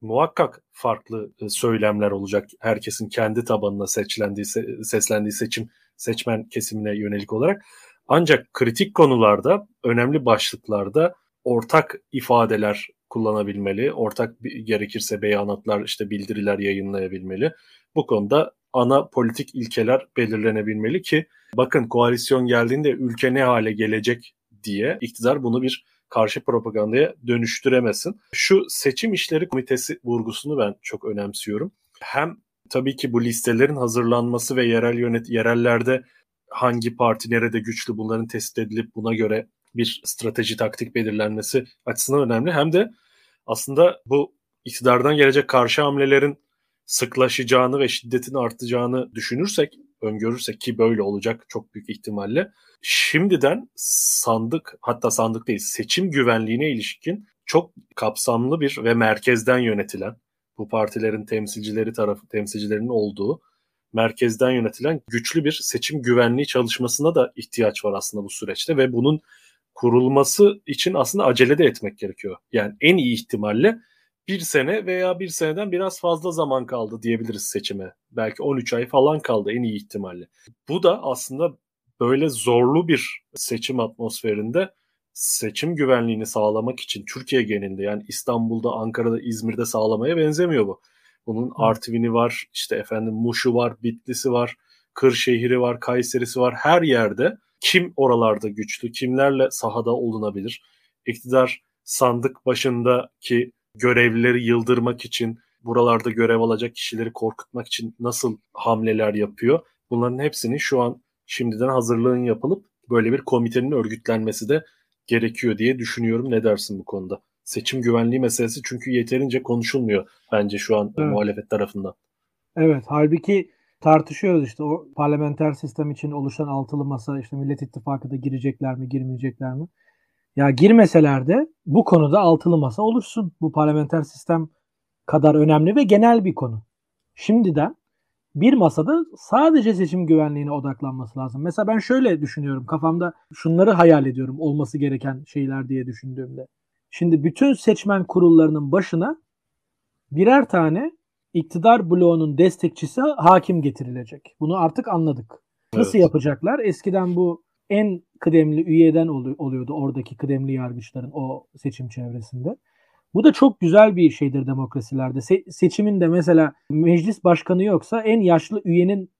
Muhakkak farklı e, söylemler olacak. Herkesin kendi tabanına seçlendiği, seslendiği seçim seçmen kesimine yönelik olarak. Ancak kritik konularda, önemli başlıklarda ortak ifadeler kullanabilmeli. Ortak gerekirse beyanatlar, işte bildiriler yayınlayabilmeli. Bu konuda ana politik ilkeler belirlenebilmeli ki bakın koalisyon geldiğinde ülke ne hale gelecek diye iktidar bunu bir karşı propagandaya dönüştüremesin. Şu seçim işleri komitesi vurgusunu ben çok önemsiyorum. Hem tabii ki bu listelerin hazırlanması ve yerel yönet yerellerde hangi parti nerede güçlü bunların tespit edilip buna göre bir strateji taktik belirlenmesi açısından önemli. Hem de aslında bu iktidardan gelecek karşı hamlelerin sıklaşacağını ve şiddetin artacağını düşünürsek, öngörürsek ki böyle olacak çok büyük ihtimalle şimdiden sandık hatta sandık değil seçim güvenliğine ilişkin çok kapsamlı bir ve merkezden yönetilen bu partilerin temsilcileri tarafı temsilcilerinin olduğu merkezden yönetilen güçlü bir seçim güvenliği çalışmasına da ihtiyaç var aslında bu süreçte ve bunun kurulması için aslında acele de etmek gerekiyor. Yani en iyi ihtimalle bir sene veya bir seneden biraz fazla zaman kaldı diyebiliriz seçime. Belki 13 ay falan kaldı en iyi ihtimalle. Bu da aslında böyle zorlu bir seçim atmosferinde seçim güvenliğini sağlamak için Türkiye genelinde yani İstanbul'da, Ankara'da, İzmir'de sağlamaya benzemiyor bu. Bunun Artvin'i var, işte efendim Muş'u var, Bitlis'i var, Kırşehir'i var, Kayseri'si var. Her yerde kim oralarda güçlü, kimlerle sahada olunabilir? İktidar sandık başındaki görevlileri yıldırmak için, buralarda görev alacak kişileri korkutmak için nasıl hamleler yapıyor? Bunların hepsinin şu an şimdiden hazırlığın yapılıp böyle bir komitenin örgütlenmesi de gerekiyor diye düşünüyorum. Ne dersin bu konuda? Seçim güvenliği meselesi çünkü yeterince konuşulmuyor bence şu an evet. muhalefet tarafından. Evet halbuki tartışıyoruz işte o parlamenter sistem için oluşan altılı masa işte Millet İttifakı da girecekler mi girmeyecekler mi? Ya girmeseler de bu konuda altılı masa olursun. Bu parlamenter sistem kadar önemli ve genel bir konu. Şimdiden bir masada sadece seçim güvenliğine odaklanması lazım. Mesela ben şöyle düşünüyorum. Kafamda şunları hayal ediyorum olması gereken şeyler diye düşündüğümde. Şimdi bütün seçmen kurullarının başına birer tane iktidar bloğunun destekçisi hakim getirilecek. Bunu artık anladık. Nasıl evet. yapacaklar? Eskiden bu en kıdemli üyeden oluyordu oradaki kıdemli yargıçların o seçim çevresinde. Bu da çok güzel bir şeydir demokrasilerde. Se- seçimin de mesela meclis başkanı yoksa en yaşlı üyenin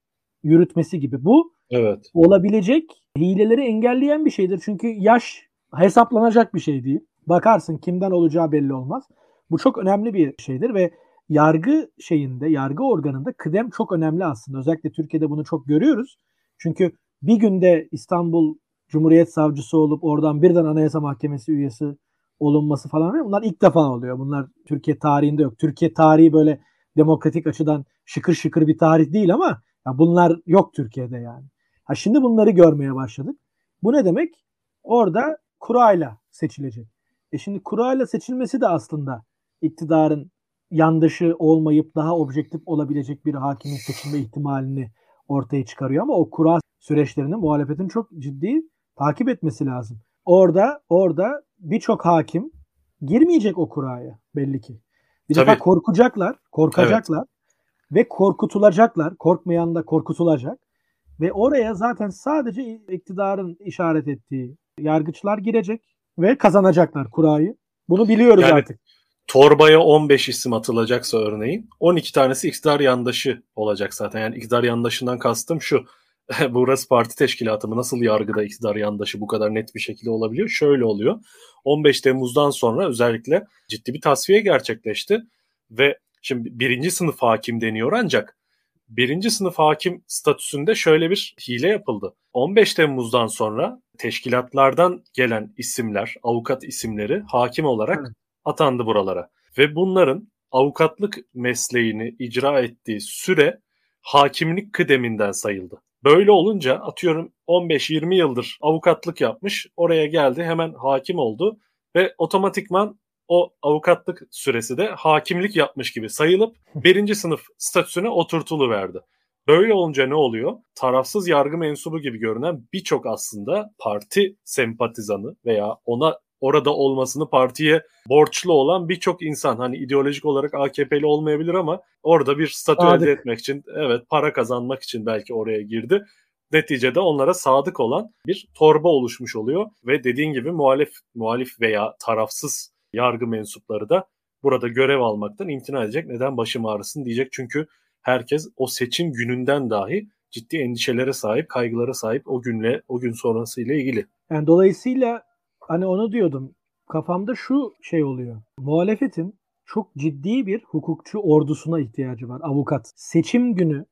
yürütmesi gibi. Bu evet. olabilecek hileleri engelleyen bir şeydir. Çünkü yaş hesaplanacak bir şey değil. Bakarsın kimden olacağı belli olmaz. Bu çok önemli bir şeydir ve yargı şeyinde, yargı organında kıdem çok önemli aslında. Özellikle Türkiye'de bunu çok görüyoruz. Çünkü bir günde İstanbul Cumhuriyet Savcısı olup oradan birden Anayasa Mahkemesi üyesi olunması falan bunlar ilk defa oluyor. Bunlar Türkiye tarihinde yok. Türkiye tarihi böyle demokratik açıdan şıkır şıkır bir tarih değil ama ya bunlar yok Türkiye'de yani. Ha şimdi bunları görmeye başladık. Bu ne demek? Orada kurayla seçilecek. E şimdi kurayla seçilmesi de aslında iktidarın yandaşı olmayıp daha objektif olabilecek bir hakimin seçilme ihtimalini ortaya çıkarıyor ama o kura süreçlerini muhalefetin çok ciddi takip etmesi lazım. Orada orada birçok hakim girmeyecek o kuraya belli ki. Bir Tabii. defa korkacaklar, korkacaklar evet. ve korkutulacaklar. Korkmayan da korkutulacak. Ve oraya zaten sadece iktidarın işaret ettiği yargıçlar girecek ve kazanacaklar kurayı. Bunu biliyoruz yani, artık. Torbaya 15 isim atılacaksa örneğin 12 tanesi iktidar yandaşı olacak zaten. Yani iktidar yandaşından kastım şu. burası parti teşkilatı mı? Nasıl yargıda iktidar yandaşı bu kadar net bir şekilde olabiliyor? Şöyle oluyor. 15 Temmuz'dan sonra özellikle ciddi bir tasfiye gerçekleşti ve şimdi birinci sınıf hakim deniyor ancak birinci sınıf hakim statüsünde şöyle bir hile yapıldı. 15 Temmuz'dan sonra teşkilatlardan gelen isimler, avukat isimleri hakim olarak. Atandı buralara. Ve bunların avukatlık mesleğini icra ettiği süre hakimlik kıdeminden sayıldı. Böyle olunca atıyorum 15-20 yıldır avukatlık yapmış, oraya geldi hemen hakim oldu ve otomatikman o avukatlık süresi de hakimlik yapmış gibi sayılıp birinci sınıf statüsüne oturtulu verdi. Böyle olunca ne oluyor? Tarafsız yargı mensubu gibi görünen birçok aslında parti sempatizanı veya ona orada olmasını partiye borçlu olan birçok insan hani ideolojik olarak AKP'li olmayabilir ama orada bir statü sadık. elde etmek için evet para kazanmak için belki oraya girdi. Neticede onlara sadık olan bir torba oluşmuş oluyor ve dediğin gibi muhalif muhalif veya tarafsız yargı mensupları da burada görev almaktan imtina edecek. Neden başım ağrısın diyecek çünkü herkes o seçim gününden dahi ciddi endişelere sahip, kaygılara sahip o günle, o gün sonrası ile ilgili. Yani dolayısıyla hani onu diyordum. Kafamda şu şey oluyor. Muhalefetin çok ciddi bir hukukçu ordusuna ihtiyacı var. Avukat. Seçim günü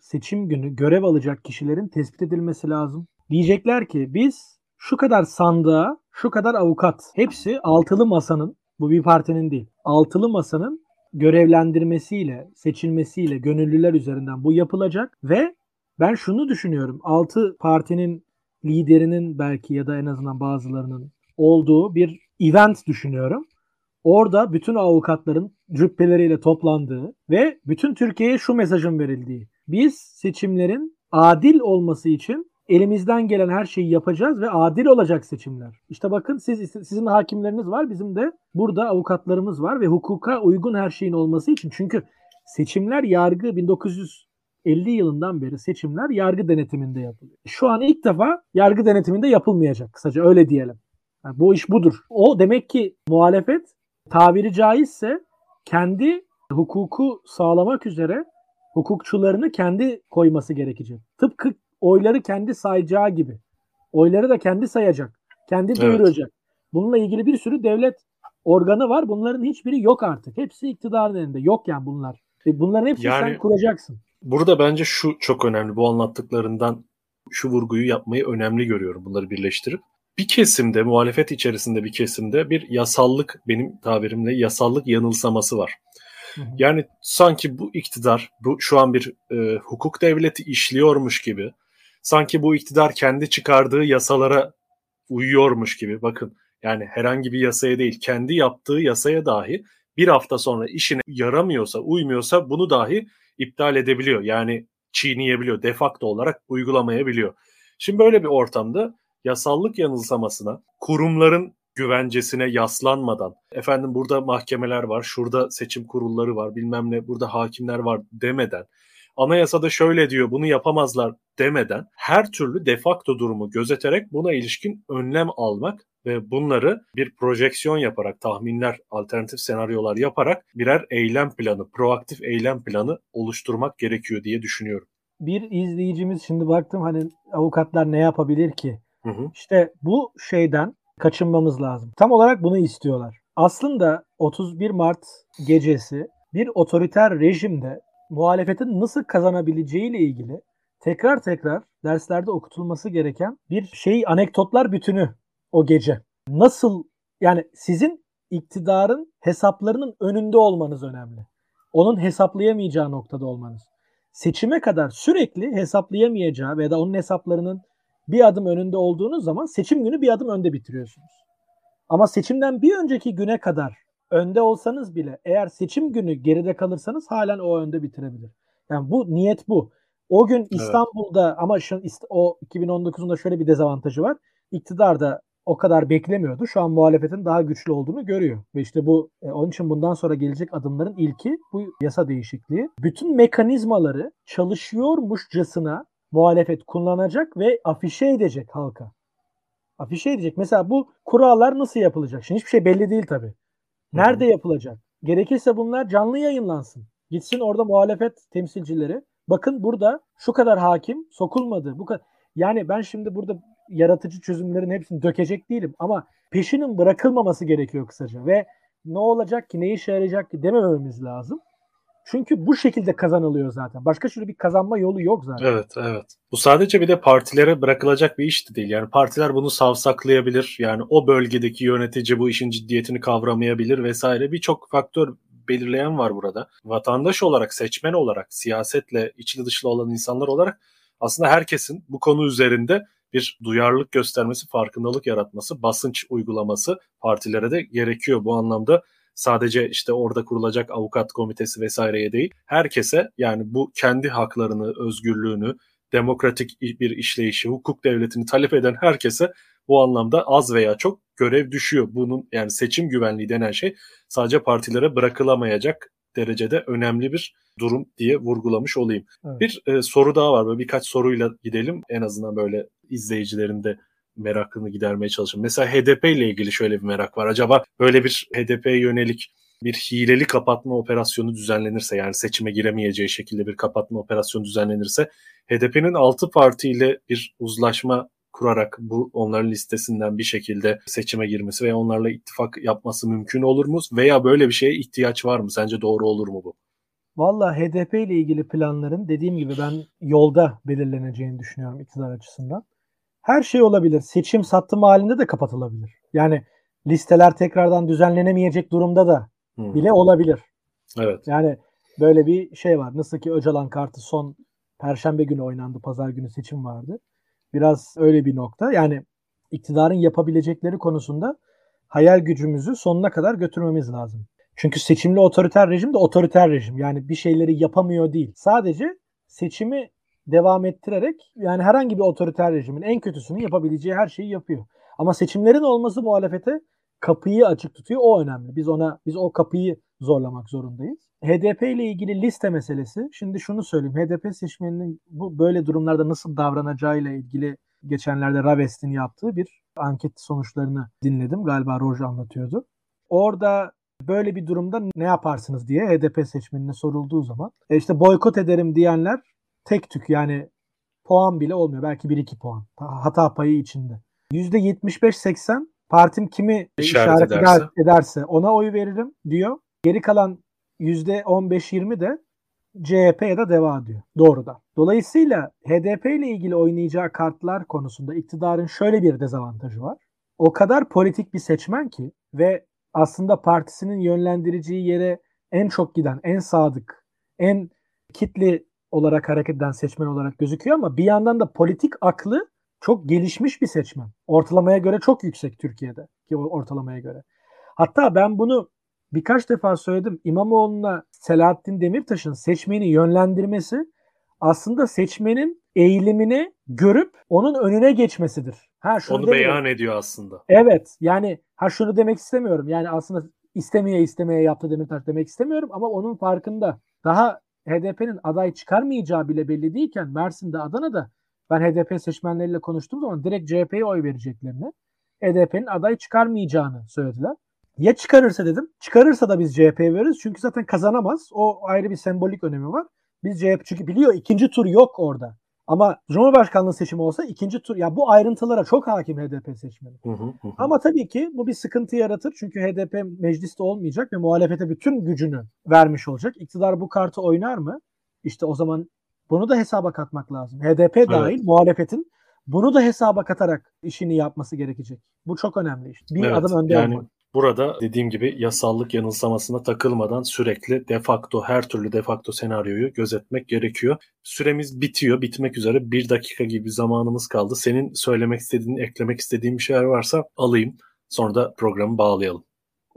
seçim günü görev alacak kişilerin tespit edilmesi lazım. Diyecekler ki biz şu kadar sandığa, şu kadar avukat. Hepsi altılı masanın, bu bir partinin değil. Altılı masanın görevlendirmesiyle, seçilmesiyle gönüllüler üzerinden bu yapılacak ve ben şunu düşünüyorum. Altı partinin liderinin belki ya da en azından bazılarının olduğu bir event düşünüyorum. Orada bütün avukatların cübbeleriyle toplandığı ve bütün Türkiye'ye şu mesajın verildiği. Biz seçimlerin adil olması için elimizden gelen her şeyi yapacağız ve adil olacak seçimler. İşte bakın siz sizin hakimleriniz var, bizim de burada avukatlarımız var ve hukuka uygun her şeyin olması için. Çünkü seçimler yargı 1950 yılından beri seçimler yargı denetiminde yapılıyor. Şu an ilk defa yargı denetiminde yapılmayacak kısaca öyle diyelim. Yani bu iş budur. O demek ki muhalefet tabiri caizse kendi hukuku sağlamak üzere hukukçularını kendi koyması gerekecek. Tıpkı oyları kendi sayacağı gibi. Oyları da kendi sayacak. Kendi duyuracak. Evet. Bununla ilgili bir sürü devlet organı var. Bunların hiçbiri yok artık. Hepsi iktidarın elinde. Yok yani bunlar. Ve bunların hepsini yani, sen kuracaksın. Burada bence şu çok önemli. Bu anlattıklarından şu vurguyu yapmayı önemli görüyorum bunları birleştirip. Bir kesimde, muhalefet içerisinde bir kesimde bir yasallık, benim tabirimle yasallık yanılsaması var. Yani sanki bu iktidar, bu şu an bir e, hukuk devleti işliyormuş gibi, sanki bu iktidar kendi çıkardığı yasalara uyuyormuş gibi. Bakın yani herhangi bir yasaya değil, kendi yaptığı yasaya dahi bir hafta sonra işine yaramıyorsa, uymuyorsa bunu dahi iptal edebiliyor. Yani çiğneyebiliyor, defakto olarak uygulamayabiliyor. Şimdi böyle bir ortamda yasallık yanılsamasına, kurumların güvencesine yaslanmadan efendim burada mahkemeler var, şurada seçim kurulları var, bilmem ne burada hakimler var demeden anayasada şöyle diyor bunu yapamazlar demeden her türlü defakto durumu gözeterek buna ilişkin önlem almak ve bunları bir projeksiyon yaparak, tahminler, alternatif senaryolar yaparak birer eylem planı, proaktif eylem planı oluşturmak gerekiyor diye düşünüyorum. Bir izleyicimiz şimdi baktım hani avukatlar ne yapabilir ki? Hı hı. İşte bu şeyden kaçınmamız lazım. Tam olarak bunu istiyorlar. Aslında 31 Mart gecesi bir otoriter rejimde muhalefetin nasıl kazanabileceği ile ilgili tekrar tekrar derslerde okutulması gereken bir şey anekdotlar bütünü o gece. Nasıl yani sizin iktidarın hesaplarının önünde olmanız önemli. Onun hesaplayamayacağı noktada olmanız. Seçime kadar sürekli hesaplayamayacağı veya da onun hesaplarının bir adım önünde olduğunuz zaman seçim günü bir adım önde bitiriyorsunuz. Ama seçimden bir önceki güne kadar önde olsanız bile eğer seçim günü geride kalırsanız halen o önde bitirebilir. Yani bu niyet bu. O gün İstanbul'da evet. ama şu o 2019'un da şöyle bir dezavantajı var. İktidar da o kadar beklemiyordu. Şu an muhalefetin daha güçlü olduğunu görüyor. Ve işte bu e, onun için bundan sonra gelecek adımların ilki bu yasa değişikliği. Bütün mekanizmaları çalışıyormuşçasına muhalefet kullanacak ve afişe edecek halka. Afişe edecek. Mesela bu kurallar nasıl yapılacak? Şimdi hiçbir şey belli değil tabii. Nerede yapılacak? Gerekirse bunlar canlı yayınlansın. Gitsin orada muhalefet temsilcileri. Bakın burada şu kadar hakim sokulmadı. Bu kadar. Yani ben şimdi burada yaratıcı çözümlerin hepsini dökecek değilim ama peşinin bırakılmaması gerekiyor kısaca ve ne olacak ki, ne işe yarayacak ki demememiz lazım. Çünkü bu şekilde kazanılıyor zaten. Başka türlü bir kazanma yolu yok zaten. Evet, evet. Bu sadece bir de partilere bırakılacak bir iş de değil. Yani partiler bunu savsaklayabilir. Yani o bölgedeki yönetici bu işin ciddiyetini kavramayabilir vesaire. Birçok faktör belirleyen var burada. Vatandaş olarak, seçmen olarak, siyasetle içli dışlı olan insanlar olarak aslında herkesin bu konu üzerinde bir duyarlılık göstermesi, farkındalık yaratması, basınç uygulaması partilere de gerekiyor. Bu anlamda sadece işte orada kurulacak avukat komitesi vesaireye değil, herkese yani bu kendi haklarını, özgürlüğünü, demokratik bir işleyişi, hukuk devletini talep eden herkese bu anlamda az veya çok görev düşüyor. Bunun yani seçim güvenliği denen şey sadece partilere bırakılamayacak derecede önemli bir durum diye vurgulamış olayım. Evet. Bir e, soru daha var. Böyle birkaç soruyla gidelim. En azından böyle izleyicilerin de merakını gidermeye çalışın. Mesela HDP ile ilgili şöyle bir merak var. Acaba böyle bir HDP'ye yönelik bir hileli kapatma operasyonu düzenlenirse yani seçime giremeyeceği şekilde bir kapatma operasyonu düzenlenirse HDP'nin altı partiyle bir uzlaşma kurarak bu onların listesinden bir şekilde seçime girmesi veya onlarla ittifak yapması mümkün olur mu? Veya böyle bir şeye ihtiyaç var mı? Sence doğru olur mu bu? Valla HDP ile ilgili planların dediğim gibi ben yolda belirleneceğini düşünüyorum iktidar açısından her şey olabilir. Seçim sattım halinde de kapatılabilir. Yani listeler tekrardan düzenlenemeyecek durumda da hmm. bile olabilir. Evet. Yani böyle bir şey var. Nasıl ki Öcalan kartı son Perşembe günü oynandı. Pazar günü seçim vardı. Biraz öyle bir nokta. Yani iktidarın yapabilecekleri konusunda hayal gücümüzü sonuna kadar götürmemiz lazım. Çünkü seçimli otoriter rejim de otoriter rejim. Yani bir şeyleri yapamıyor değil. Sadece seçimi devam ettirerek yani herhangi bir otoriter rejimin en kötüsünü yapabileceği her şeyi yapıyor. Ama seçimlerin olması muhalefete kapıyı açık tutuyor. O önemli. Biz ona biz o kapıyı zorlamak zorundayız. HDP ile ilgili liste meselesi. Şimdi şunu söyleyeyim. HDP seçmeninin bu böyle durumlarda nasıl davranacağıyla ilgili geçenlerde Ravest'in yaptığı bir anket sonuçlarını dinledim. Galiba Roja anlatıyordu. Orada böyle bir durumda ne yaparsınız diye HDP seçmenine sorulduğu zaman e işte boykot ederim diyenler tek tük yani puan bile olmuyor. Belki 1-2 puan. Hata payı içinde. %75-80 partim kimi işaret, işaret ederse. ederse ona oy veririm diyor. Geri kalan %15-20 de CHP ya da DEVA diyor doğrudan. Dolayısıyla HDP ile ilgili oynayacağı kartlar konusunda iktidarın şöyle bir dezavantajı var. O kadar politik bir seçmen ki ve aslında partisinin yönlendireceği yere en çok giden, en sadık, en kitli olarak hareket eden seçmen olarak gözüküyor ama bir yandan da politik aklı çok gelişmiş bir seçmen. Ortalamaya göre çok yüksek Türkiye'de ki ortalamaya göre. Hatta ben bunu birkaç defa söyledim. İmamoğlu'na Selahattin Demirtaş'ın seçmeni yönlendirmesi aslında seçmenin eğilimini görüp onun önüne geçmesidir. Ha, şunu Onu beyan ediyor aslında. Evet. Yani ha şunu demek istemiyorum. Yani aslında istemeye istemeye yaptı Demirtaş demek istemiyorum ama onun farkında. Daha HDP'nin aday çıkarmayacağı bile belli değilken Mersin'de, Adana'da ben HDP seçmenleriyle konuştuğum zaman direkt CHP'ye oy vereceklerini, HDP'nin aday çıkarmayacağını söylediler. Ya çıkarırsa dedim. Çıkarırsa da biz CHP'ye veririz. Çünkü zaten kazanamaz. O ayrı bir sembolik önemi var. Biz CHP çünkü biliyor ikinci tur yok orada. Ama Cumhurbaşkanlığı seçimi olsa ikinci tur ya bu ayrıntılara çok hakim HDP seçmeni. Hı hı hı. Ama tabii ki bu bir sıkıntı yaratır. Çünkü HDP mecliste olmayacak ve muhalefete bütün gücünü vermiş olacak. İktidar bu kartı oynar mı? İşte o zaman bunu da hesaba katmak lazım. HDP dahil evet. muhalefetin bunu da hesaba katarak işini yapması gerekecek. Bu çok önemli. İşte. Bir evet, adım önde yani, olmak. Burada dediğim gibi yasallık yanılsamasına takılmadan sürekli defakto her türlü defakto senaryoyu gözetmek gerekiyor. Süremiz bitiyor, bitmek üzere. Bir dakika gibi zamanımız kaldı. Senin söylemek istediğin, eklemek istediğin bir şeyler varsa alayım. Sonra da programı bağlayalım.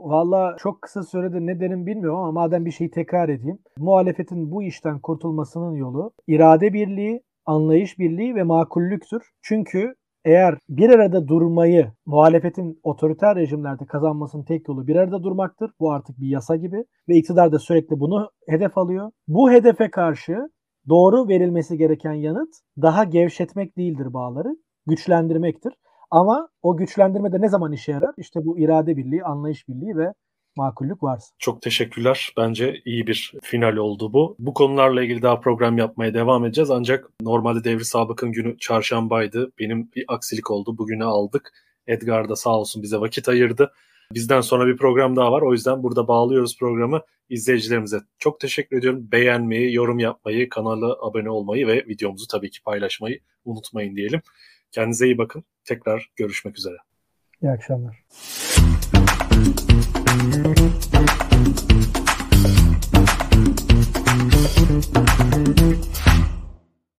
Valla çok kısa sürede ne derim bilmiyorum ama madem bir şeyi tekrar edeyim. Muhalefetin bu işten kurtulmasının yolu irade birliği, anlayış birliği ve makullüktür. Çünkü eğer bir arada durmayı muhalefetin otoriter rejimlerde kazanmasının tek yolu bir arada durmaktır. Bu artık bir yasa gibi ve iktidar da sürekli bunu hedef alıyor. Bu hedefe karşı doğru verilmesi gereken yanıt daha gevşetmek değildir bağları, güçlendirmektir. Ama o güçlendirme de ne zaman işe yarar? İşte bu irade birliği, anlayış birliği ve makullük varsa. Çok teşekkürler. Bence iyi bir final oldu bu. Bu konularla ilgili daha program yapmaya devam edeceğiz. Ancak normalde Devri Sabık'ın günü çarşambaydı. Benim bir aksilik oldu. Bugünü aldık. Edgar da sağ olsun bize vakit ayırdı. Bizden sonra bir program daha var. O yüzden burada bağlıyoruz programı. İzleyicilerimize çok teşekkür ediyorum. Beğenmeyi, yorum yapmayı, kanala abone olmayı ve videomuzu tabii ki paylaşmayı unutmayın diyelim. Kendinize iyi bakın. Tekrar görüşmek üzere. İyi akşamlar. Thank you.